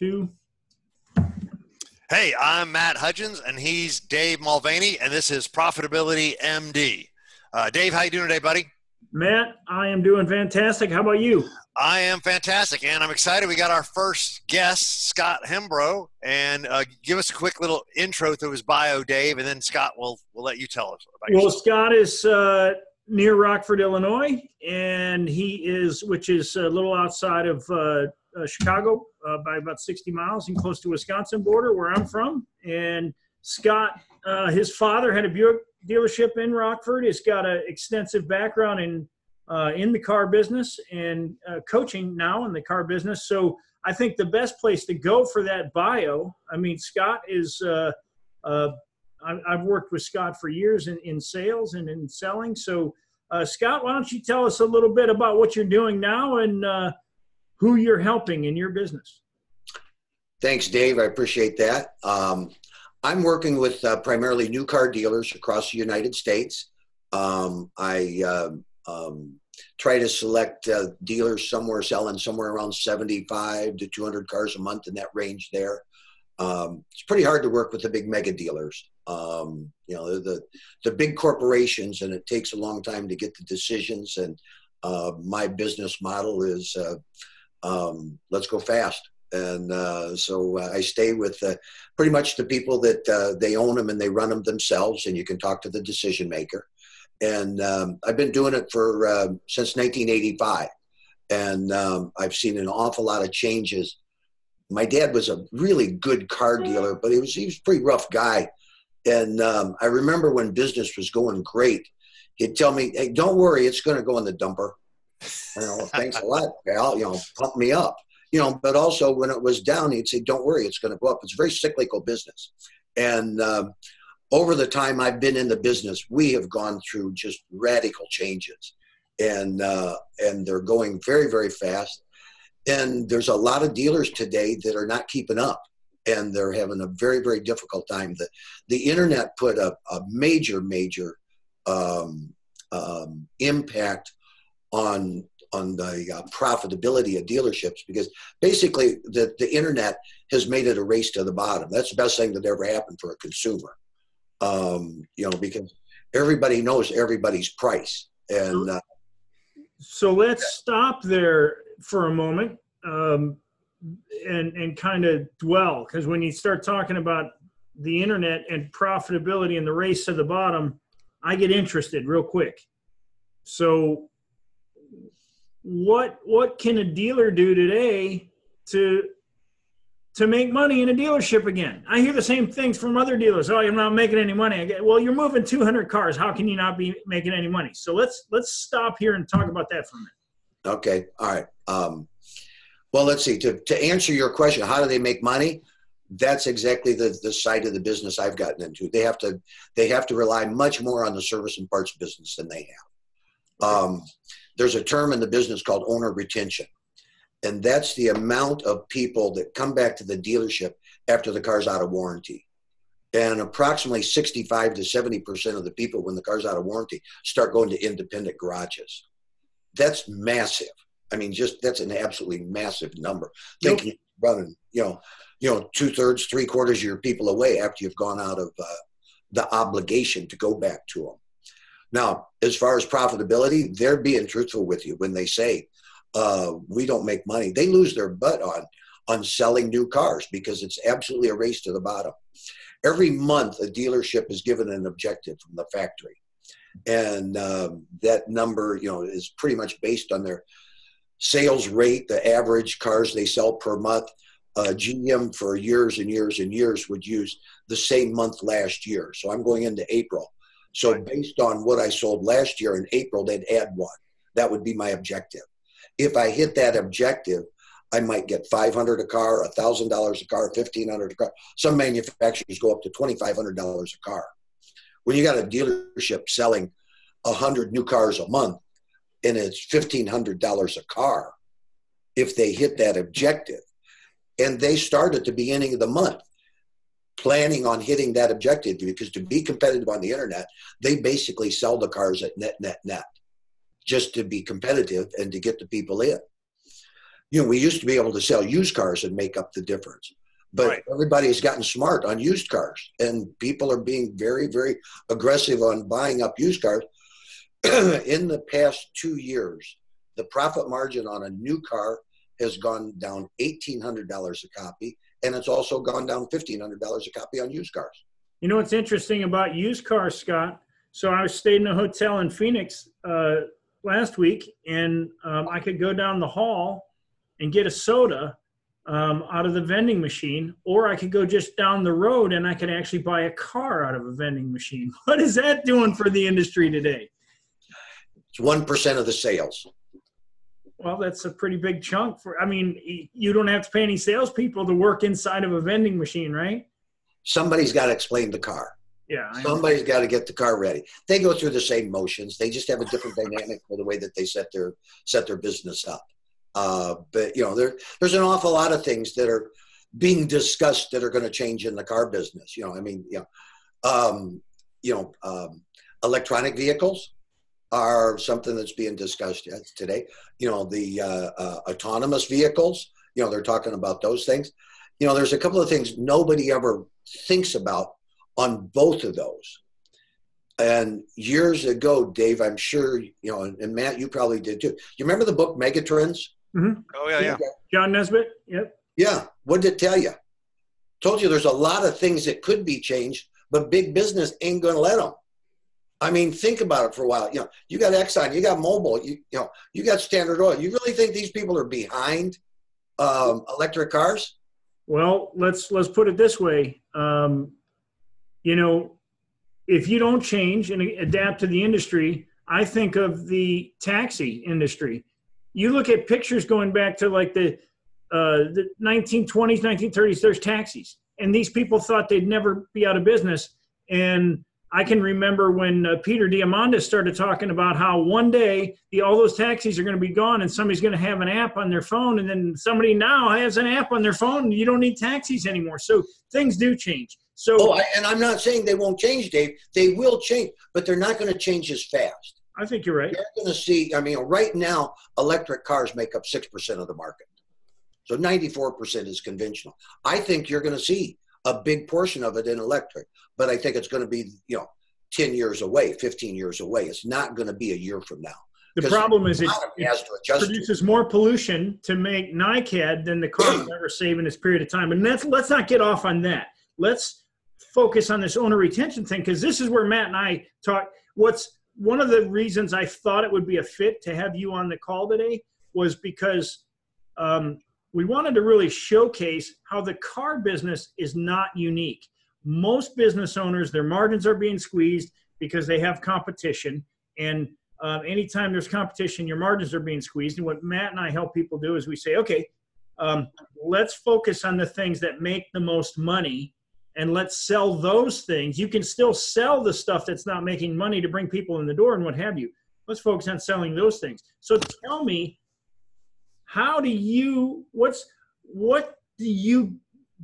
two. Hey, I'm Matt Hudgens, and he's Dave Mulvaney, and this is Profitability MD. Uh, Dave, how you doing today, buddy? Matt, I am doing fantastic. How about you? I am fantastic, and I'm excited. We got our first guest, Scott Hembro, and uh, give us a quick little intro to his bio, Dave, and then Scott, we'll we'll let you tell us. About well, yourself. Scott is uh, near Rockford, Illinois, and he is, which is a little outside of uh, uh, Chicago uh, by about 60 miles and close to Wisconsin border, where I'm from. And Scott, uh, his father had a Buick dealership in Rockford. He's got an extensive background in uh, in the car business and uh, coaching now in the car business. So I think the best place to go for that bio. I mean, Scott is. Uh, I've worked with Scott for years in, in sales and in selling. So, Scott, why don't you tell us a little bit about what you're doing now and who you're helping in your business. Thanks, Dave. I appreciate that. Um, I'm working with uh, primarily new car dealers across the United States. Um, I uh, um, try to select uh, dealers somewhere selling somewhere around 75 to 200 cars a month in that range there. Um, it's pretty hard to work with the big mega dealers. Um, you know, the the big corporations, and it takes a long time to get the decisions. And uh, my business model is uh, um, let's go fast. And uh, so uh, I stay with uh, pretty much the people that uh, they own them and they run them themselves, and you can talk to the decision maker. And um, I've been doing it for uh, since 1985, and um, I've seen an awful lot of changes. My dad was a really good car dealer, but he was he was a pretty rough guy. And um, I remember when business was going great, he'd tell me, "Hey, don't worry, it's going to go in the dumper." You know, thanks a lot, pal. You know, pump me up. You know, but also when it was down, he'd say, "Don't worry, it's going to go up." It's a very cyclical business, and um, over the time I've been in the business, we have gone through just radical changes, and uh, and they're going very very fast. And there's a lot of dealers today that are not keeping up, and they're having a very very difficult time. The the internet put a, a major major um, um, impact on on the uh, profitability of dealerships because basically the, the internet has made it a race to the bottom. That's the best thing that ever happened for a consumer. Um, you know, because everybody knows everybody's price. And uh, so let's stop there for a moment um, and and kind of dwell because when you start talking about the internet and profitability and the race to the bottom, I get interested real quick. So what what can a dealer do today to to make money in a dealership again? I hear the same things from other dealers. Oh, I'm not making any money. Well, you're moving 200 cars. How can you not be making any money? So let's let's stop here and talk about that for a minute. Okay. All right. Um, well, let's see. To to answer your question, how do they make money? That's exactly the the side of the business I've gotten into. They have to they have to rely much more on the service and parts business than they have. Um, there's a term in the business called owner retention. And that's the amount of people that come back to the dealership after the car's out of warranty. And approximately 65 to 70% of the people, when the car's out of warranty, start going to independent garages. That's massive. I mean, just that's an absolutely massive number. Thinking yep. running, you know, you know, two thirds, three quarters of your people away after you've gone out of uh, the obligation to go back to them. Now, as far as profitability, they're being truthful with you when they say uh, we don't make money. They lose their butt on on selling new cars because it's absolutely a race to the bottom. Every month, a dealership is given an objective from the factory, and um, that number, you know, is pretty much based on their sales rate, the average cars they sell per month. Uh, GM for years and years and years would use the same month last year. So I'm going into April. So based on what I sold last year in April, they'd add one. That would be my objective. If I hit that objective, I might get 500 a car, $1,000 a car, 1500 a car. Some manufacturers go up to $2,500 a car. When you got a dealership selling 100 new cars a month and it's $1,500 a car, if they hit that objective, and they start at the beginning of the month, planning on hitting that objective because to be competitive on the internet, they basically sell the cars at net, net, net just to be competitive and to get the people in. You know, we used to be able to sell used cars and make up the difference. But Right. everybody's gotten smart on used cars, and people are being very, very aggressive on buying up used cars. In the past two years, the profit margin on a new car has gone down $1,800 a copy, and it's also gone down $1,500 a copy on used cars. You know what's interesting about used cars, Scott? So I stayed in a hotel in Phoenix uh, last week, and um, I could go down the hall and get a soda um, out of the vending machine, or I could go just down the road and I could actually buy a car out of a vending machine. What is that doing for the industry today? It's 1% of the sales. Well, that's a pretty big chunk for. I mean, you don't have to pay any salespeople to work inside of a vending machine, right? Somebody's got to explain the car. Yeah. Somebody's got to get the car ready. They go through the same motions. They just have a different dynamic for the way that they set their set their business up. Uh, but you know, there there's an awful lot of things that are being discussed that are going to change in the car business. You know, I mean, you know, um, you know, um, electronic vehicles are something that's being discussed today. You know, the uh, uh, autonomous vehicles. You know, they're talking about those things. You know, there's a couple of things nobody ever thinks about on both of those. And years ago, Dave, I'm sure you know, and, and Matt, you probably did too. You remember the book Megatrends? Oh yeah, yeah. John Naisbitt. Yep. Yeah. What did it tell you? Told you there's a lot of things that could be changed, but big business ain't going to let them. I mean, think about it for a while. You know, you got Exxon, you got Mobil, you, you know, you got Standard Oil. You really think these people are behind um, electric cars? Well, let's let's put it this way. Um, you know, if you don't change and adapt to the industry, I think of the taxi industry. You look at pictures going back to like the uh, the 1920s, 1930s. There's taxis, and these people thought they'd never be out of business. And I can remember when uh, Peter Diamandis started talking about how one day the, all those taxis are going to be gone and somebody's going to have an app on their phone and then somebody now has an app on their phone and you don't need taxis anymore. So things do change. So Oh, I, and I'm not saying they won't change, Dave. They will change, but they're not going to change as fast. I think you're right. You're going to see, I mean, right now, electric cars make up 6% of the market. So 94% is conventional. I think you're going to see a big portion of it in electric, but I think it's going to be, you know, 10 years away, 15 years away. It's not going to be a year from now. The problem is it, it has to produces more pollution to make NICAD than the car will ever save in this period of time. And that's let's not get off on that. Let's focus on this owner retention thing because this is where Matt and I talk. What's one of the reasons I thought it would be a fit to have you on the call today was because um, we wanted to really showcase how the car business is not unique. Most business owners, their margins are being squeezed because they have competition. And um, anytime there's competition, your margins are being squeezed. And what Matt and I help people do is we say, okay, um, let's focus on the things that make the most money and let's sell those things. You can still sell the stuff that's not making money to bring people in the door and what have you. Let's focus on selling those things. So tell me, how do you, what's, what do you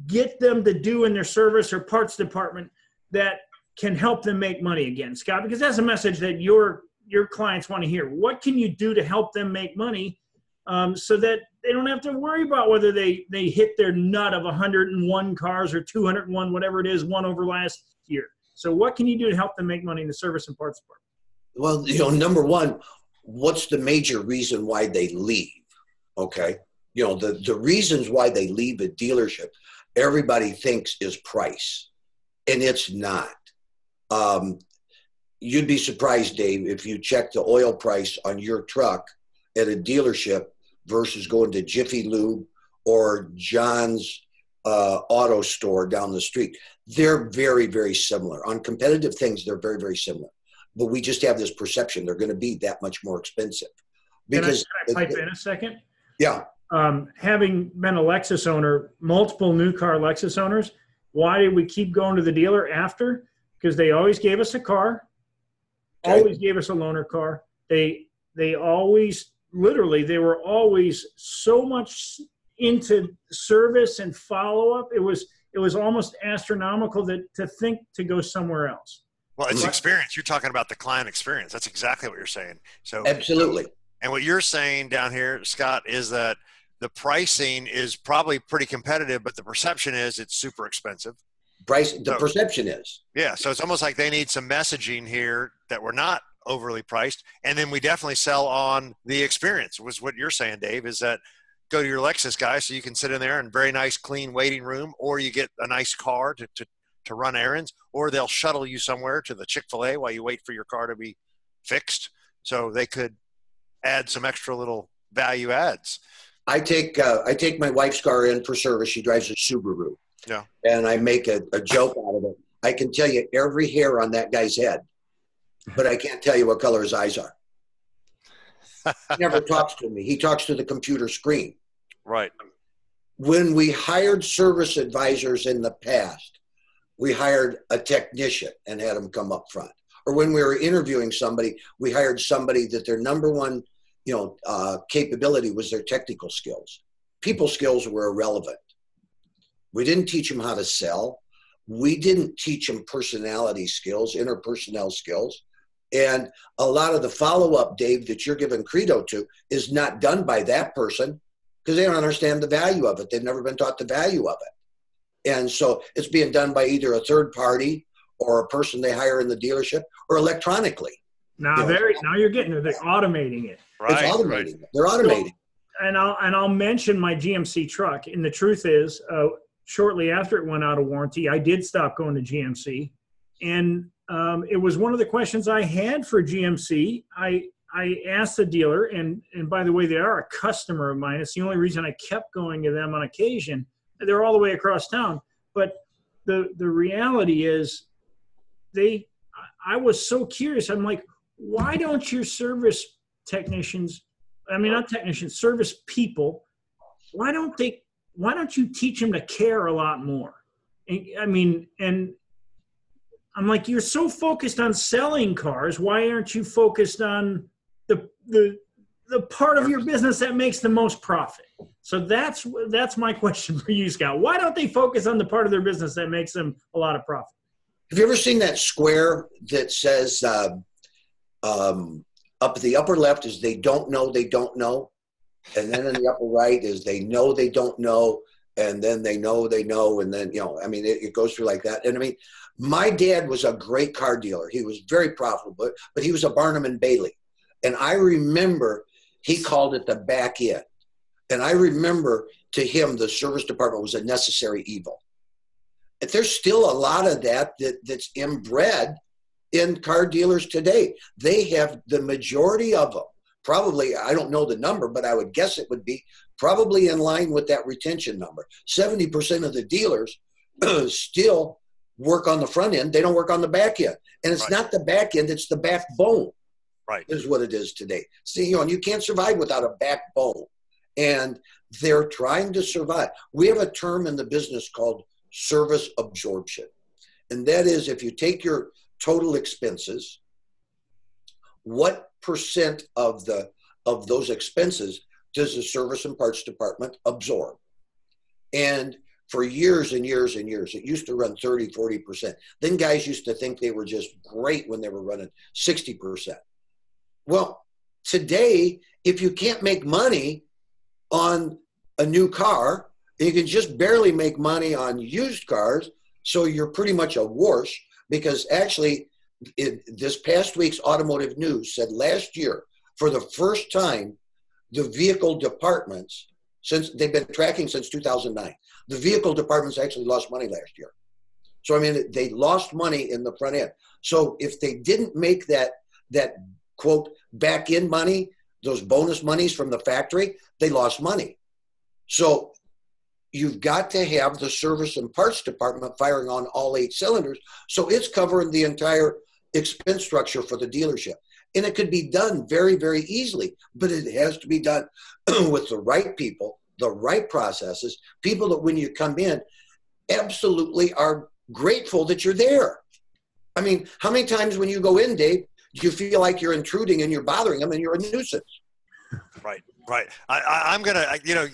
get them to do in their service or parts department that can help them make money again, Scott? Because that's a message that your your clients want to hear. What can you do to help them make money um, so that they don't have to worry about whether they they hit their nut of 101 cars or 201, whatever it is, one over last year. So what can you do to help them make money in the service and parts department? Well, you know, number one, what's the major reason why they leave? Okay. You know, the, the reasons why they leave a dealership, everybody thinks is price, and it's not. Um, you'd be surprised, Dave, if you check the oil price on your truck at a dealership versus going to Jiffy Lube or John's uh, auto store down the street. They're very, very similar. On competitive things, they're very, very similar. But we just have this perception they're going to be that much more expensive. Can I, Because, can I pipe in a second? Yeah, um, having been a Lexus owner, multiple new car Lexus owners, why did we keep going to the dealer after? Because they always gave us a car, Okay. always gave us a loaner car. They they always literally they were always so much into service and follow up. It was it was almost astronomical that to think to go somewhere else. Well, it's Right. experience. You're talking about the client experience. That's exactly what you're saying. So absolutely. And what you're saying down here, Scott, is that the pricing is probably pretty competitive, but the perception is it's super expensive. Price, the So- perception is. Yeah, so it's almost like they need some messaging here that we're not overly priced, and then we definitely sell on the experience. Was what you're saying, Dave? Is that go to your Lexus guy, so you can sit in there in very nice, clean waiting room, or you get a nice car to to, to run errands, or they'll shuttle you somewhere to the Chick Fil A while you wait for your car to be fixed. So they could add some extra little value adds. I take uh, I take my wife's car in for service. She drives a Subaru. Yeah. And I make a, a joke out of it. I can tell you every hair on that guy's head, but I can't tell you what color his eyes are. He never talks to me. He talks to the computer screen. Right. When we hired service advisors in the past, we hired a technician and had them come up front. Or when we were interviewing somebody, we hired somebody that their number one, you know, uh, capability was their technical skills. People skills were irrelevant. We didn't teach them how to sell. We didn't teach them personality skills, interpersonnel skills. And a lot of the follow up, Dave, that you're giving credo to is not done by that person because they don't understand the value of it. They've never been taught the value of it. And so it's being done by either a third party or a person they hire in the dealership or electronically. Now, Yeah. very now you're getting they're automating it. Right. it's automating. right. They're automating. and I'll and I'll mention my GMC truck. And the truth is, uh, shortly after it went out of warranty, I did stop going to GMC, and um, it was one of the questions I had for GMC. I I asked the dealer, and and by the way, they are a customer of mine. It's the only reason I kept going to them on occasion. They're all the way across town, but the the reality is, they. I was so curious. I'm like, why don't your service technicians I mean, not technicians, service people. Why don't they? Why don't you teach them to care a lot more? And, I mean, and I'm like, you're so focused on selling cars. Why aren't you focused on the the the part of your business that makes the most profit? So that's that's my question for you, Scott. Why don't they focus on the part of their business that makes them a lot of profit? Have you ever seen that square that says um, um, up the upper left is they don't know they don't know, and then in the upper right is they know they don't know, and then they know they know, and then you know, I mean, it, it goes through like that. And I mean, my dad was a great car dealer. He was very profitable, but, but he was a Barnum and Bailey, and I remember he called it the back end, and I remember to him the service department was a necessary evil. There's still a lot of that, that that's inbred in car dealers today. They have the majority of them. Probably, I don't know the number, but I would guess it would be probably in line with that retention number. 70% of the dealers still work on the front end, they don't work on the back end. And it's Right. not the back end, it's the backbone Right. is what it is today. See, you know, and you can't survive without a backbone. And they're trying to survive. We have a term in the business called service absorption. And that is if you take your total expenses, what percent of the of those expenses does the service and parts department absorb? And for years and years and years, it used to run 30, 40%. Then guys used to think they were just great when they were running 60%. Well, today, if you can't make money on a new car, you can just barely make money on used cars, so you're pretty much a wash because actually, it, this past week's automotive news said last year, for the first time, the vehicle departments, since they've been tracking since 2009, the vehicle departments actually lost money last year. So I mean, they lost money in the front end. So if they didn't make that that quote back end money, those bonus monies from the factory, they lost money. So you've got to have the service and parts department firing on all eight cylinders. So it's covering the entire expense structure for the dealership. And it could be done very, very easily, but it has to be done with the right people, the right processes, people that when you come in, absolutely are grateful that you're there. I mean, how many times when you go in, Dave, do you feel like you're intruding and you're bothering them and you're a nuisance? Right, right. I, I, I'm gonna, you know,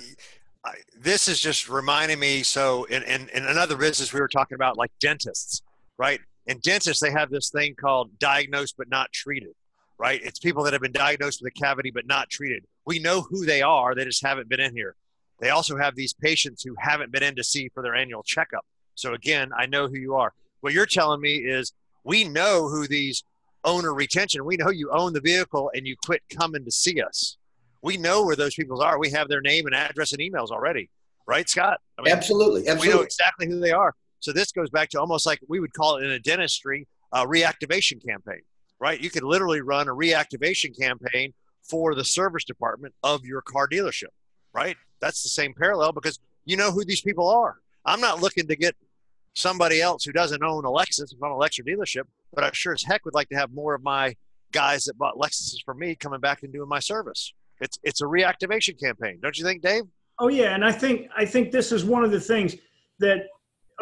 I, this is just reminding me. So, in, in in another business, we were talking about like dentists, right? In dentists, they have this thing called diagnosed but not treated, right? It's people that have been diagnosed with a cavity but not treated. We know who they are; they just haven't been in here. They also have these patients who haven't been in to see for their annual checkup. So again, I know who you are. What you're telling me is we know who these owner retention. We know you own the vehicle and you quit coming to see us. We know where those people are. We have their name and address and emails already, right, Scott? I mean, absolutely, absolutely. We know exactly who they are. So this goes back to almost like we would call it in a dentistry a reactivation campaign, right? You could literally run a reactivation campaign for the service department of your car dealership, right? That's the same parallel because you know who these people are. I'm not looking to get somebody else who doesn't own a Lexus if I'm a Lexus dealership, but I sure as heck would like to have more of my guys that bought Lexuses for me coming back and doing my service. It's it's a reactivation campaign, don't you think, Dave? Oh yeah, and I think I think this is one of the things that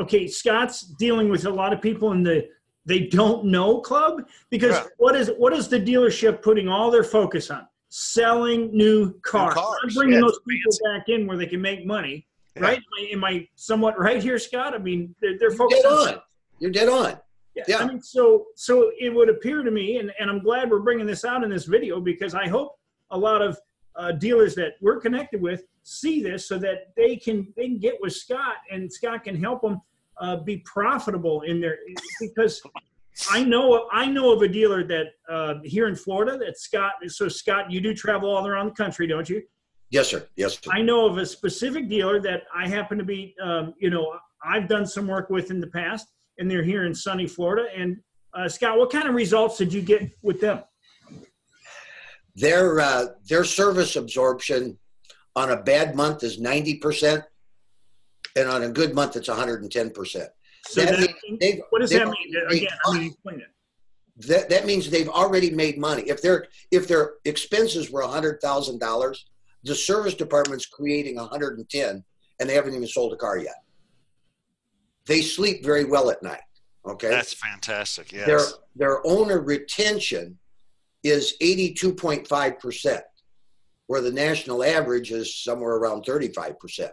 okay, Scott's dealing with a lot of people in the they don't know club because yeah. what is what is the dealership putting all their focus on? Selling new cars. New cars. bringing yeah, those people fancy. back in where they can make money yeah. right? Am I, am I, somewhat right here, Scott? I mean, they're, they're focused You're dead on. You're dead on. Yeah. yeah. I mean, so so it would appear to me, and, and I'm glad we're bringing this out in this video because I hope a lot of uh, dealers that we're connected with see this so that they can they can get with Scott and Scott can help them uh, be profitable in their because I know I know of a dealer that uh, here in Florida that Scott. So Scott, you do travel all around the country, don't you? Yes, sir. Yes. Sir. I know of a specific dealer that I happen to be, um, you know, I've done some work with in the past, and they're here in sunny Florida. And uh, Scott, what kind of results did you get with them? Their uh, their service absorption on a bad month is ninety percent, and on a good month it's one hundred and ten percent. So that means, what does that mean? Again, I mean, explain it. That, that means they've already made money. If their if their expenses were hundred thousand dollars, the service department's creating 110 and they haven't even sold a car yet. They sleep very well at night. Okay. That's fantastic. Yes. Their, their owner retention is 82.5%, where the national average is somewhere around 35%.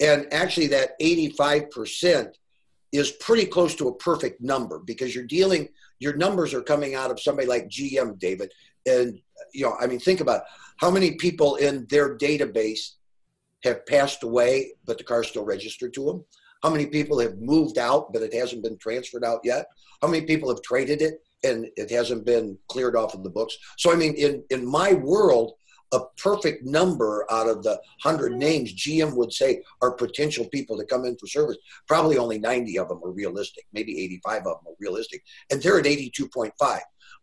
And actually, that 85% is pretty close to a perfect number because you're dealing, your numbers are coming out of somebody like GM, David. And, you know, I mean, think about it how many people in their database have passed away, but the car's still registered to them? How many people have moved out, but it hasn't been transferred out yet? How many people have traded it and it hasn't been cleared off of the books? So, I mean, in, in my world, a perfect number out of the 100 mm-hmm. names GM would say are potential people to come in for service. Probably only 90 of them are realistic, maybe 85 of them are realistic. And they're at 82.5.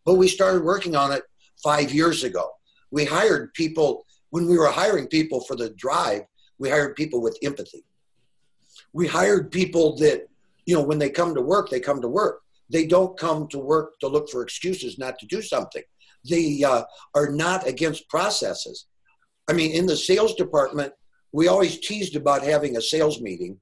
But we started working on it five years ago we hired people when we were hiring people for the drive we hired people with empathy we hired people that you know when they come to work they come to work they don't come to work to look for excuses not to do something they uh, are not against processes i mean in the sales department we always teased about having a sales meeting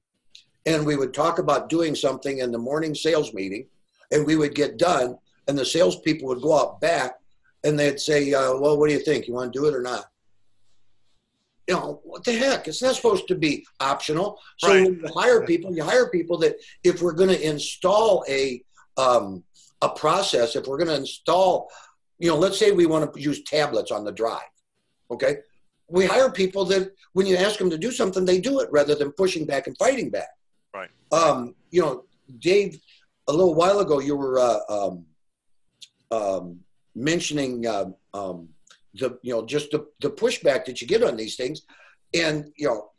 and we would talk about doing something in the morning sales meeting and we would get done and the salespeople would go out back and they'd say, uh, "Well, what do you think? You want to do it or not?" You know, what the heck? It's not supposed to be optional. So right. you hire people, you hire people that if we're going to install a um, a process, if we're going to install, you know, let's say we want to use tablets on the drive, okay? We hire people that when you ask them to do something, they do it rather than pushing back and fighting back. Right. Um, you know, Dave, a little while ago, you were uh, um, um, mentioning uh, um, the you know just the, the pushback that you get on these things and you know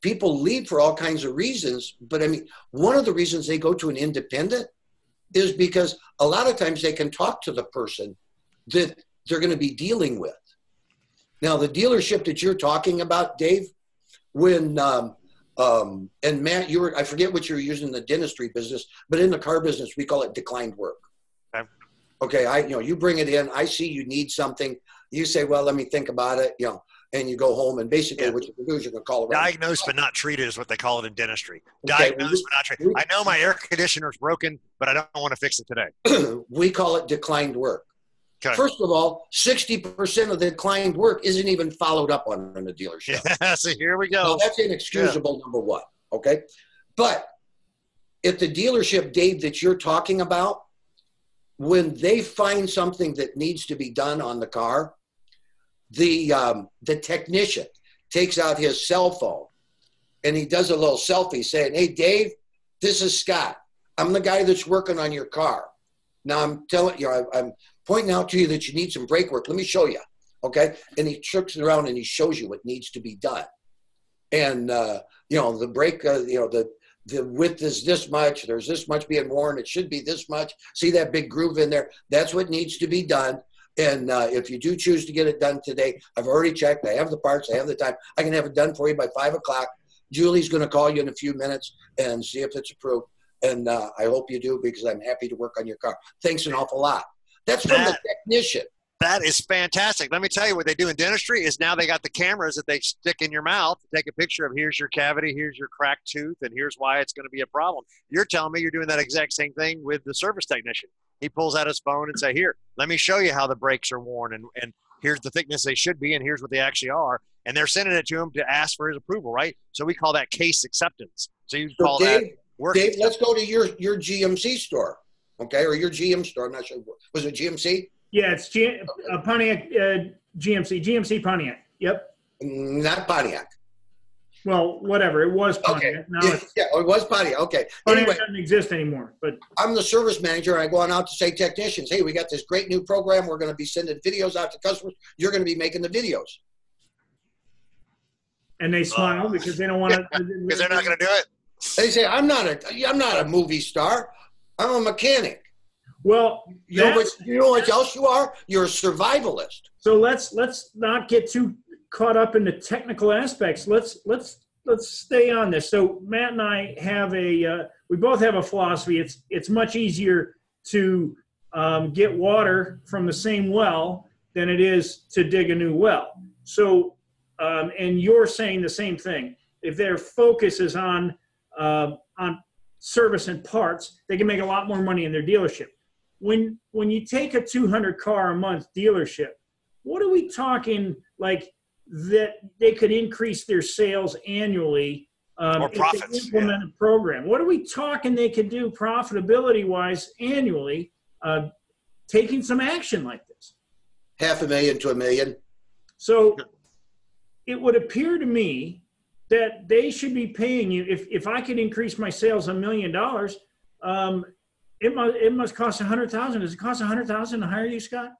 people leave for all kinds of reasons but i mean one of the reasons they go to an independent is because a lot of times they can talk to the person that they're going to be dealing with. Now the dealership that you're talking about dave when um, um, and matt you were i forget what you're using in the dentistry business but in the car business we call it declined work. Okay, I, you know, you bring it in, I see you need something. You say, well, let me think about it, you know, and you go home and basically yeah. what you can do is you're going to call it. Diagnosed but not treated is what they call it in dentistry. Okay, Diagnosed but not treated. I know my air conditioner is broken, but I don't want to fix it today. we call it declined work. Okay. First of all, 60% of the declined work isn't even followed up on in the dealership. Yeah, so here we go. So that's inexcusable, yeah. number one. Okay. But if the dealership, Dave, that you're talking about when they find something that needs to be done on the car, the um, the technician takes out his cell phone and he does a little selfie saying, Hey, Dave, this is Scott. I'm the guy that's working on your car. Now I'm telling you, I, am pointing out to you that you need some brake work. Let me show you. Okay. And he tricks around and he shows you what needs to be done. And, uh, you know, the brake, uh, you know, the, the width is this much. There's this much being worn. It should be this much. See that big groove in there? That's what needs to be done. And uh, if you do choose to get it done today, I've already checked. I have the parts. I have the time. I can have it done for you by five o'clock. Julie's going to call you in a few minutes and see if it's approved. And uh, I hope you do because I'm happy to work on your car. Thanks an awful lot. That's from that, the technician. That is fantastic. Let me tell you what they do in dentistry is now they got the cameras that they stick in your mouth to take a picture of here's your cavity, here's your cracked tooth, and here's why it's going to be a problem. You're telling me you're doing that exact same thing with the service technician. He pulls out his phone and say, "Here, let me show you how the brakes are worn, and and here's the thickness they should be, and here's what they actually are." And they're sending it to him to ask for his approval, right? So we call that case acceptance. So you so call Dave, that work. Dave, let's go to your your GMC store, okay, or your GM store. I'm not sure. Was it GMC? Yeah, it's G- uh, Pontiac uh, GMC. GMC Pontiac. Yep. Not Pontiac. Well, whatever. It was Pontiac. Okay. Now yeah, yeah, it was Pontiac. Okay. Pontiac anyway, doesn't exist anymore. But I'm the service manager, and I go on out to say technicians, "Hey, we got this great new program. We're going to be sending videos out to customers. You're going to be making the videos." And they smile uh, because they don't want to. Because they're not going to do it. They say, "I'm not a. I'm not a movie star. I'm a mechanic." Well, you know, what, you know what else you are? You're a survivalist. So let's let's not get too caught up in the technical aspects. Let's let's let's stay on this. So Matt and I have a uh, we both have a philosophy. It's it's much easier to um, get water from the same well than it is to dig a new well. So um, and you're saying the same thing. If their focus is on uh, on service and parts, they can make a lot more money in their dealership when when you take a 200 car a month dealership what are we talking like that they could increase their sales annually um, or profits, implement yeah. a program what are we talking they could do profitability wise annually uh, taking some action like this half a million to a million so it would appear to me that they should be paying you if, if i could increase my sales a million dollars um, it must it must cost a hundred thousand. Does it cost a hundred thousand to hire you, Scott?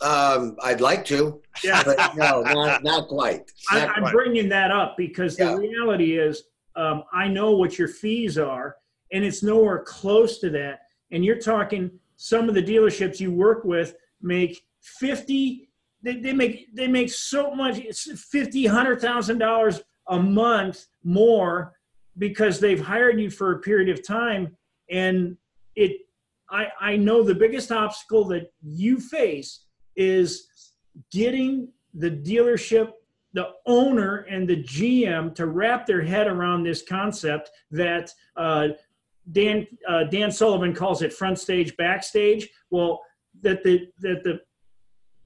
Um, I'd like to, yeah. but no, not, not quite. Not I, am bringing that up because yeah. the reality is, um, I know what your fees are, and it's nowhere close to that. And you're talking some of the dealerships you work with make fifty. They, they make they make so much. It's fifty, hundred thousand dollars a month more because they've hired you for a period of time and it I, I know the biggest obstacle that you face is getting the dealership the owner and the gm to wrap their head around this concept that uh, dan uh, dan sullivan calls it front stage backstage well that the that the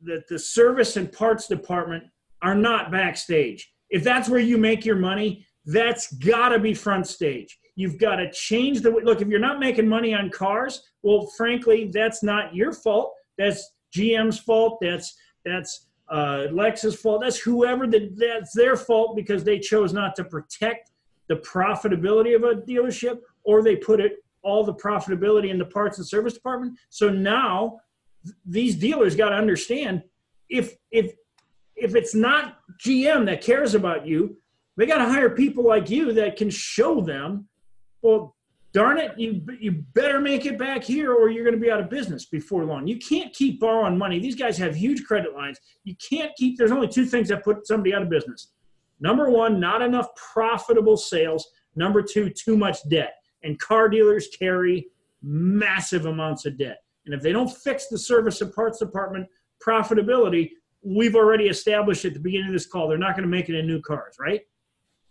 that the service and parts department are not backstage if that's where you make your money that's got to be front stage You've got to change the look. If you're not making money on cars, well, frankly, that's not your fault. That's GM's fault. That's that's uh, Lexus' fault. That's whoever that that's their fault because they chose not to protect the profitability of a dealership, or they put it all the profitability in the parts and service department. So now these dealers got to understand if if if it's not GM that cares about you, they got to hire people like you that can show them well, darn it, you you better make it back here or you're going to be out of business before long. You can't keep borrowing money. These guys have huge credit lines. You can't keep. There's only two things that put somebody out of business. Number one, not enough profitable sales. Number two, too much debt. And car dealers carry massive amounts of debt. And if they don't fix the service and parts department profitability, we've already established at the beginning of this call, they're not going to make it in new cars, right?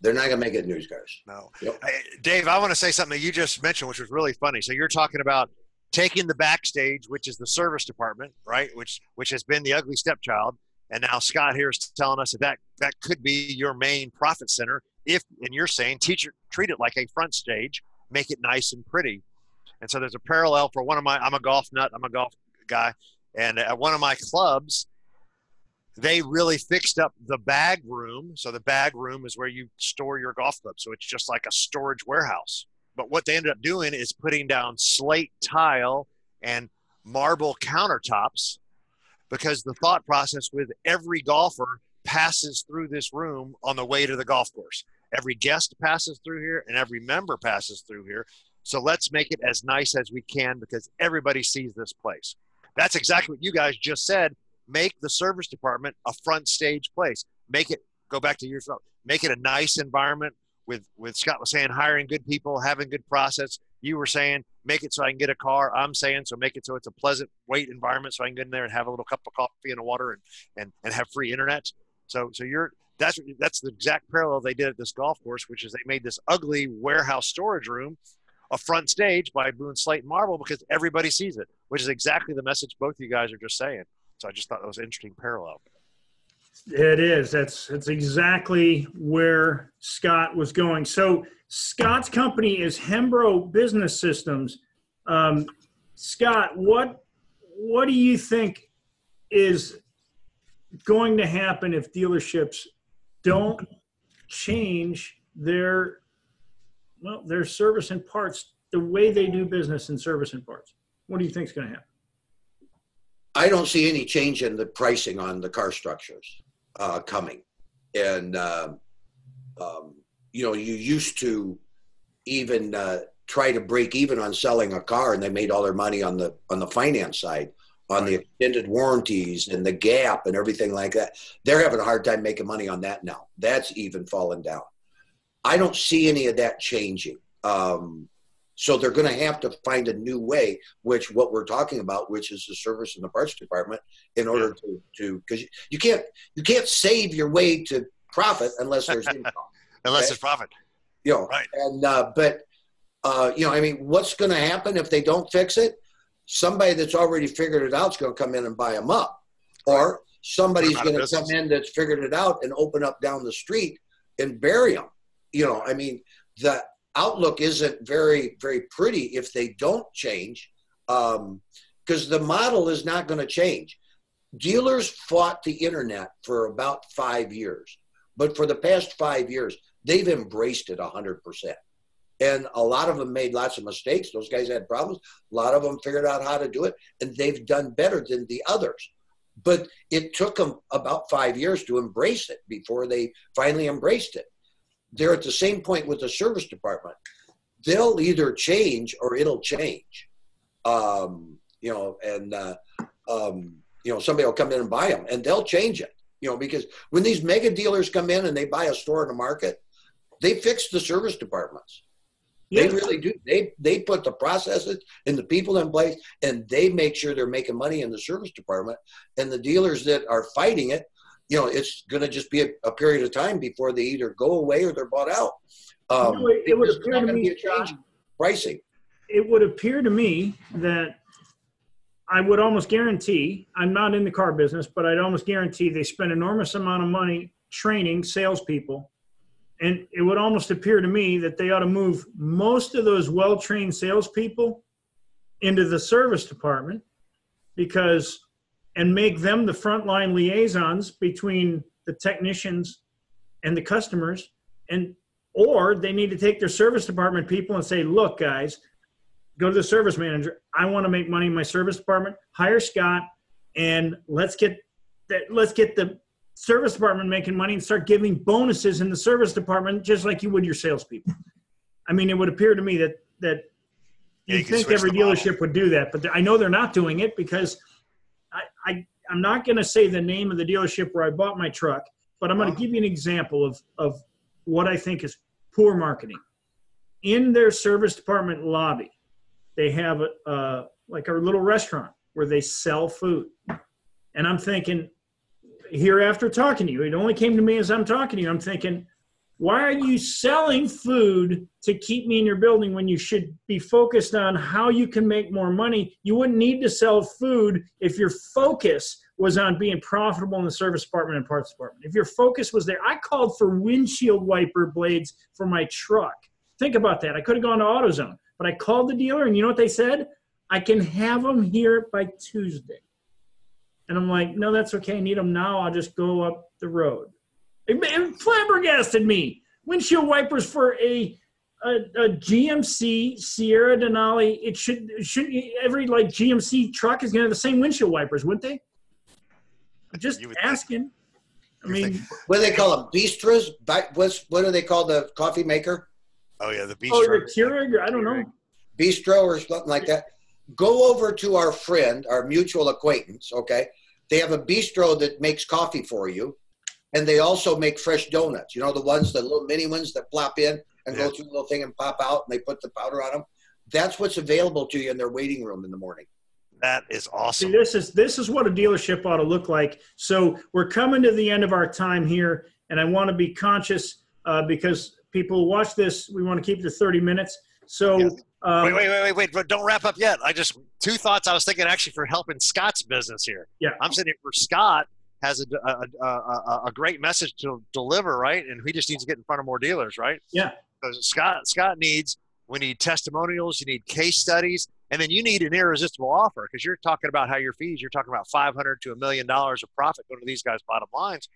They're not going to make it news cars. No. Yep. Dave, I want to say something that you just mentioned, which was really funny. So you're talking about taking the backstage, which is the service department, right? Which which has been the ugly stepchild, and now Scott here is telling us that that, that could be your main profit center. If and you're saying teacher treat it like a front stage, make it nice and pretty. And so there's a parallel for one of my. I'm a golf nut. I'm a golf guy, and at one of my clubs, they really fixed up the bag room. So the bag room is where you store your golf clubs. So it's just like a storage warehouse. But what they ended up doing is putting down slate tile and marble countertops because the thought process with every golfer passes through this room on the way to the golf course. Every guest passes through here and every member passes through here. So let's make it as nice as we can because everybody sees this place. That's exactly what you guys just said. Make the service department a front stage place. Make it go back to your make it a nice environment with with Scott was saying hiring good people, having good process. You were saying make it so I can get a car. I'm saying so make it so it's a pleasant wait environment so I can get in there and have a little cup of coffee and a water and and, and have free internet. So so you're that's that's the exact parallel they did at this golf course, which is they made this ugly warehouse storage room a front stage by doing slate and marble because everybody sees it, which is exactly the message both you guys are just saying. So I just thought that was an interesting parallel. It is. That's that's exactly where Scott was going. So Scott's company is Hembro Business Systems. Um, Scott, what what do you think is going to happen if dealerships don't change their well their service and parts the way they do business in service and parts? What do you think is going to happen? I don't see any change in the pricing on the car structures uh, coming, and uh, um, you know you used to even uh, try to break even on selling a car, and they made all their money on the on the finance side, on the extended warranties and the gap and everything like that. They're having a hard time making money on that now. That's even fallen down. I don't see any of that changing. Um, so they're going to have to find a new way, which what we're talking about, which is the service and the parts department, in order to to because you, you can't you can't save your way to profit unless there's income. unless there's profit. You know, right. And uh, but uh, you know, I mean, what's going to happen if they don't fix it? Somebody that's already figured it out is going to come in and buy them up, or somebody's going to come in that's figured it out and open up down the street and bury them. You know, I mean, the outlook isn't very very pretty if they don't change because um, the model is not going to change. Dealers fought the internet for about five years but for the past five years they've embraced it 100% and a lot of them made lots of mistakes. Those guys had problems. A lot of them figured out how to do it and they've done better than the others. But it took them about five years to embrace it before they finally embraced it they're at the same point with the service department. They'll either change or it'll change. Um, you know, and uh, um, you know somebody will come in and buy them, and they'll change it. You know, because when these mega dealers come in and they buy a store in the market, they fix the service departments. They really do. They they put the processes and the people in place, and they make sure they're making money in the service department. And the dealers that are fighting it you know, it's going to just be a, a, period of time before they either go away or they're bought out. Um, you know, it, it would appear to me, pricing. It would appear to me that I would almost guarantee, I'm not in the car business, but I'd almost guarantee they spend enormous amount of money training salespeople. And it would almost appear to me that they ought to move most of those well trained salespeople into the service department because and make them the frontline liaisons between the technicians and the customers and or they need to take their service department people and say look guys go to the service manager. I want to make money in my service department. Hire scott and let's get that let's get the service department making money and start giving bonuses in the service department just like you would your salespeople. I mean it would appear to me that that you, you think every dealership would do that but i know they're not doing it because I'm not going to say the name of the dealership where I bought my truck, but I'm going to give you an example of of what I think is poor marketing. In their service department lobby, they have a, uh, like a little restaurant where they sell food, and I'm thinking here after talking to you, it only came to me as I'm talking to you. I'm thinking why are you selling food to keep me in your building when you should be focused on how you can make more money? You wouldn't need to sell food if your focus was on being profitable in the service department and parts department. If your focus was there, I called for windshield wiper blades for my truck. Think about that. I could have gone to AutoZone, but I called the dealer, and you know what they said? I can have them here by Tuesday. And I'm like, no, that's okay. I need them now. I'll just go up the road. It, it flabbergasted me. Windshield wipers for a a, a GMC Sierra Denali. It should should every like GMC truck is gonna have the same windshield wipers, wouldn't they? Just You would think. asking. I mean, think- What do they call them? Bistros? What's what do they call the coffee maker? Oh yeah, the bistro. oh, the Keurig, or I don't know. Bistro or something like that. Go over to our friend, our mutual acquaintance. Okay, they have a bistro that makes coffee for you, and they also make fresh donuts. You know the ones, the little mini ones that plop in and Yeah. go through the little thing and pop out, and they put the powder on them. That's what's available to you in their waiting room in the morning. That is See, awesome. this is this is what a dealership ought to look like. So we're coming to the end of our time here, and I want to be conscious uh, because people watch this, we want to keep it to 30 minutes. So Yes. um, wait, wait, wait, wait, wait! but Don't wrap up yet. I just two thoughts. I was thinking actually for helping Scott's business here. Yeah. I'm saying for Scott has a, a, a, a, great message to deliver, right? And he just needs to get in front of more dealers, right? Yeah. Because Scott Scott needs we need testimonials, you need case studies, and then you need an irresistible offer because you're talking about how your fees. You're talking about 500 to a million dollars of profit going to these guys' bottom lines.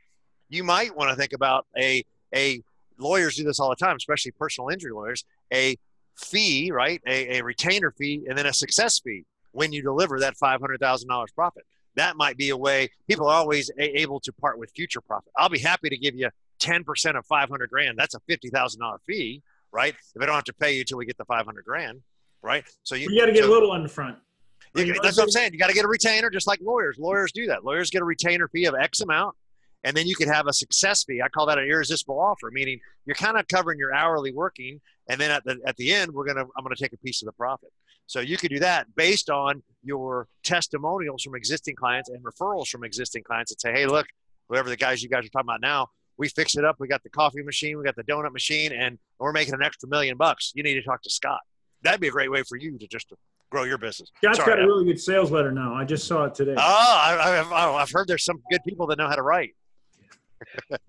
You might want to think about a a lawyers do this all the time, especially personal injury lawyers. A fee, right? A, a retainer fee, and then a success fee when you deliver that five hundred thousand dollars profit. That might be a way. People are always able to part with future profit. I'll be happy to give you ten percent of five hundred grand. That's a fifty thousand dollar fee, right? If I don't have to pay you until we get the five hundred grand, right? So you, you got to get so- a little on the front. you- that's what I'm saying. You got to get a retainer, just like lawyers. Lawyers do that. Lawyers get a retainer fee of X amount, and then you could have a success fee. I call that an irresistible offer, meaning you're kind of covering your hourly working, and then at the at the end, we're gonna I'm gonna take a piece of the profit. So you could do that based on your testimonials from existing clients and referrals from existing clients, and say, hey, look, whatever the guys you guys are talking about now, we fixed it up. We got the coffee machine, we got the donut machine, and we're making an extra million bucks. You need to talk to Scott. That'd be a great way for you to just to grow your business. Scott's Sorry, got a really good sales letter now. I just saw it today. Oh, I, I've, I've heard there's some good people that know how to write.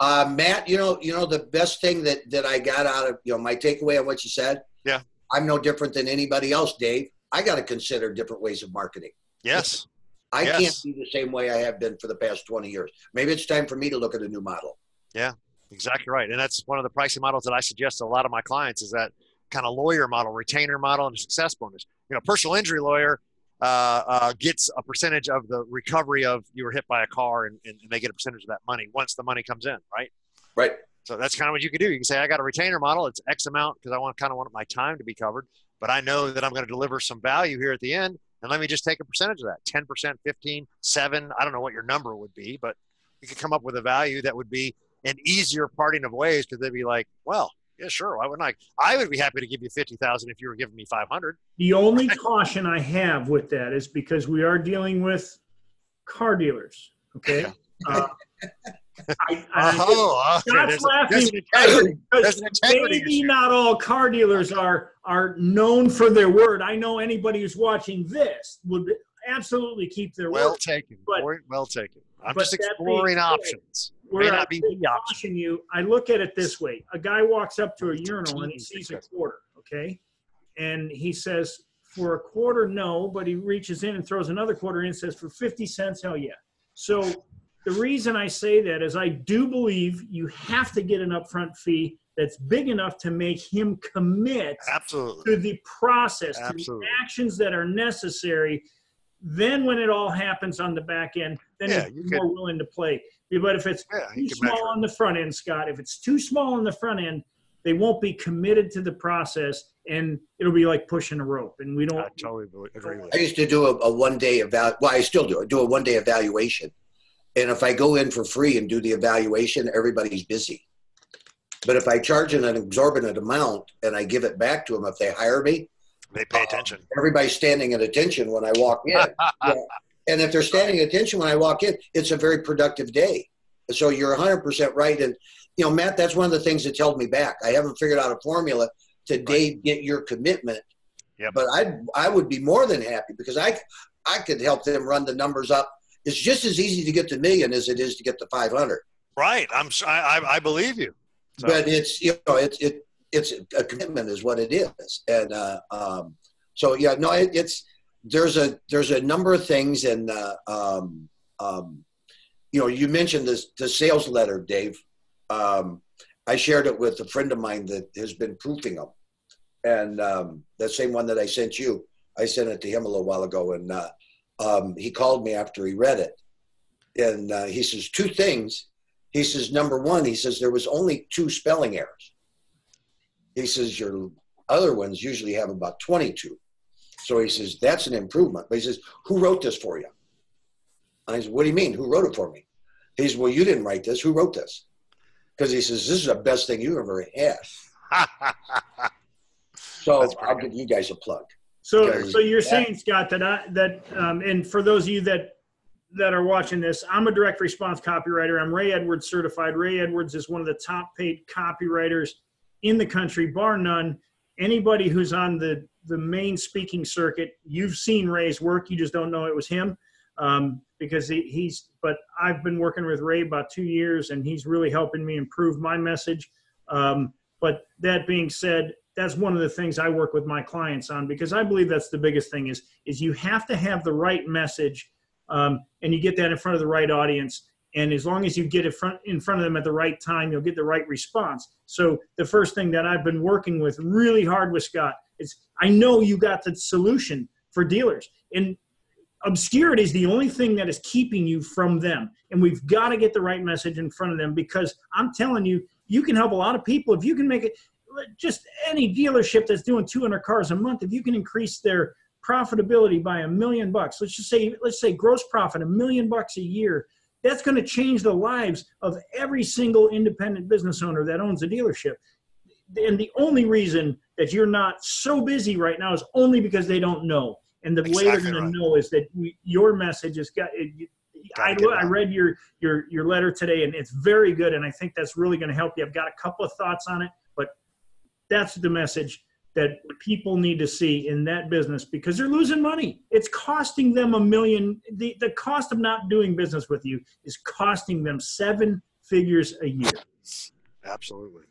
Uh, Matt, you know, you know the best thing that that I got out of you know my takeaway on what you said. Yeah. I'm no different than anybody else, Dave. I got to consider different ways of marketing. Yes. I Yes. can't be the same way I have been for the past 20 years. Maybe it's time for me to look at a new model. Yeah, exactly right. And that's one of the pricing models that I suggest to a lot of my clients is that kind of lawyer model, retainer model, and success bonus. You know, personal injury lawyer uh, uh, gets a percentage of the recovery of you were hit by a car and, and they get a percentage of that money once the money comes in, right? Right. So that's kind of what you can do. You can say, I got a retainer model. It's X amount because I want kind of want my time to be covered, but I know that I'm going to deliver some value here at the end. And let me just take a percentage of that 10%, 15, 7. I don't know what your number would be, but you could come up with a value that would be an easier parting of ways because they'd be like, well, yeah, sure. Why wouldn't I? I would be happy to give you 50,000 if you were giving me 500. The only caution I have with that is because we are dealing with car dealers. Okay. Uh, I, I, Oh, okay. Scott's laughing integrity. because integrity maybe issue. not all car dealers are are known for their word. I know anybody who's watching this would absolutely keep their Well word. taken. But- well taken. I'm just being exploring options. May Where I not be the option. you, I look at it this way: a guy walks up to a urinal and he sees a quarter, okay, and he says, "For a quarter, no," but he reaches in and throws another quarter in and says, "For fifty cents, hell yeah." So the reason I say that is I do believe you have to get an upfront fee that's big enough to make him commit Absolutely. to the process, to the actions that are necessary. Then, when it all happens on the back end, then Yeah, he's you more willing to play. But if it's Yeah, too small measure. on the front end, Scott, if it's too small on the front end, they won't be committed to the process, and it'll be like pushing a rope. And we don't. I totally agree with I used to do a, a one day eval. Well, I still do. I do a one day evaluation, and if I go in for free and do the evaluation, everybody's busy. But if I charge an exorbitant amount and I give it back to them, if they hire me, They pay attention. Uh, everybody's standing at attention when I walk in. Yeah. And if they're standing at attention when I walk in, it's a very productive day. So you're 100% right. And, you know, Matt, that's one of the things that's held me back. I haven't figured out a formula to Dave get your commitment. Yep. But I I would be more than happy because I I could help them run the numbers up. It's just as easy to get the million as it is to get the 500. Right. I'm. I, I- believe you. So, But it's you know it's it it's a commitment is what it is. And uh, um, so yeah, no, it, it's there's a there's a number of things, and uh, um, um, you know, you mentioned this the sales letter, Dave. Um, I shared it with a friend of mine that has been proofing them, and um, the same one that I sent you. I sent it to him a little while ago, and uh, um, he called me after he read it, and uh, he says two things. He says number one, he says there was only two spelling errors. He says your other ones usually have about twenty-two. So he says, that's an improvement. But he says, who wrote this for you? I said, what do you mean? Who wrote it for me? He says, well, you didn't write this. Who wrote this? Because he says, this is the best thing you ever had. So I'll good. give you guys a plug. So, so you're Yeah. saying, Scott, that I, that, um, and for those of you that, that are watching this, I'm a direct response copywriter. I'm Ray Edwards certified. Ray Edwards is one of the top paid copywriters in the country, bar none. Anybody who's on the, the main speaking circuit, you've seen Ray's work. You just don't know it was him. Um, because he, he's, but I've been working with Ray about two years and he's really helping me improve my message. Um, but that being said, that's one of the things I work with my clients on because I believe that's the biggest thing is is you have to have the right message, um, and you get that in front of the right audience. And as long as you get it front in front of them at the right time, you'll get the right response. So the first thing that I've been working with really hard with Scott is I know you got the solution for dealers, and obscurity is the only thing that is keeping you from them. And we've got to get the right message in front of them because I'm telling you, you can help a lot of people if you can make it just any dealership that's doing 200 cars a month if you can increase their profitability by a million bucks let's just say let's say gross profit a million bucks a year that's going to change the lives of every single independent business owner that owns a dealership and the only reason that you're not so busy right now is only because they don't know and the way they're going right. to know is that we, your message has got it, I, Gotta get it I read your your your letter today and it's very good and I think that's really going to help you. I've got a couple of thoughts on it, that's the message that people need to see in that business because they're losing money. It's costing them a million. The, the cost of not doing business with you is costing them seven figures a year. Absolutely.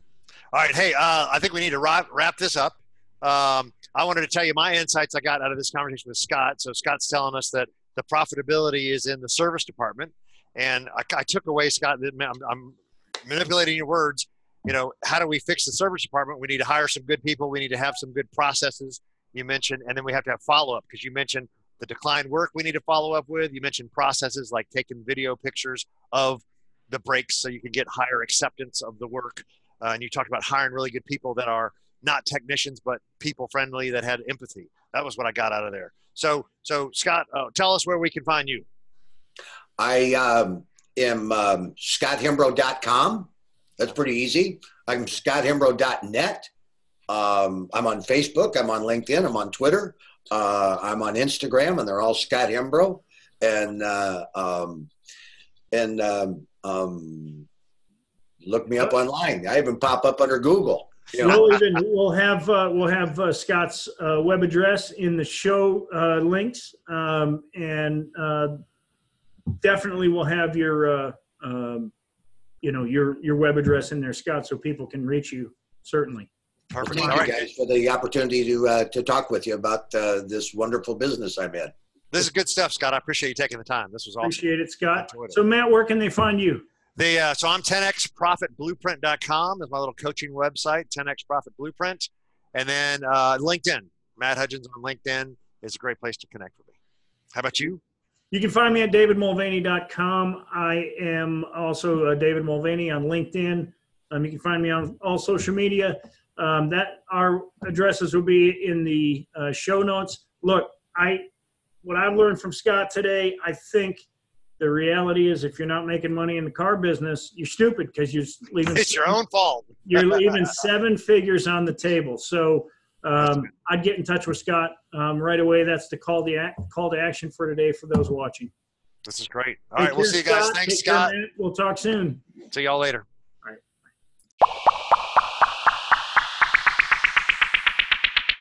All right. Hey, uh, I think we need to wrap, wrap this up. Um, I wanted to tell you my insights I got out of this conversation with Scott. So Scott's telling us that the profitability is in the service department, and I, I took away Scott. I'm, I'm manipulating your words. You know, how do we fix the service department? We need to hire some good people. We need to have some good processes. You mentioned, and then we have to have follow up because you mentioned the declined work we need to follow up with. You mentioned processes like taking video pictures of the brakes so you can get higher acceptance of the work. Uh, and you talked about hiring really good people that are not technicians but people friendly that had empathy. That was what I got out of there. So, so Scott, uh, tell us where we can find you. I um, am um, scotthembro.com. That's pretty easy. I'm scotthembro.net. Um, I'm on Facebook. I'm on LinkedIn. I'm on Twitter. Uh, I'm on Instagram, and they're all Scott Hembro. And uh, um, and um, um, look me up online. I even pop up under Google. You know? We'll even we'll have uh, we'll have uh, Scott's uh, web address in the show uh, links, um, and uh, definitely we'll have your uh, um, you know your your web address in there, Scott, so people can reach you. Certainly. Well, Perfect. thank All you right. guys for the opportunity to uh, to talk with you about uh, this wonderful business I'm in. This is good stuff, Scott. I appreciate you taking the time. This was awesome. Appreciate it, Scott. It. So Matt, where can they find you? The, uh, so I'm 10xprofitblueprint.com is my little coaching website, 10x Profit Blueprint. And then uh, LinkedIn, Matt Hudgens on LinkedIn is a great place to connect with me. How about you? You can find me at davidmulvaney.com. I am also uh, David Mulvaney on LinkedIn. Um, you can find me on all social media. Um, that our addresses will be in the uh, show notes. Look, I what I've learned from Scott today, I think the reality is if you're not making money in the car business, you're stupid because you're leaving It's your own fault. you're leaving seven figures on the table. So um, I'd get in touch with Scott um, right away. That's the call the act, call to action for today for those watching. This is great. All Take right. We'll see you guys. Scott. Thanks, Take Scott. Matt. We'll talk soon. See y'all later.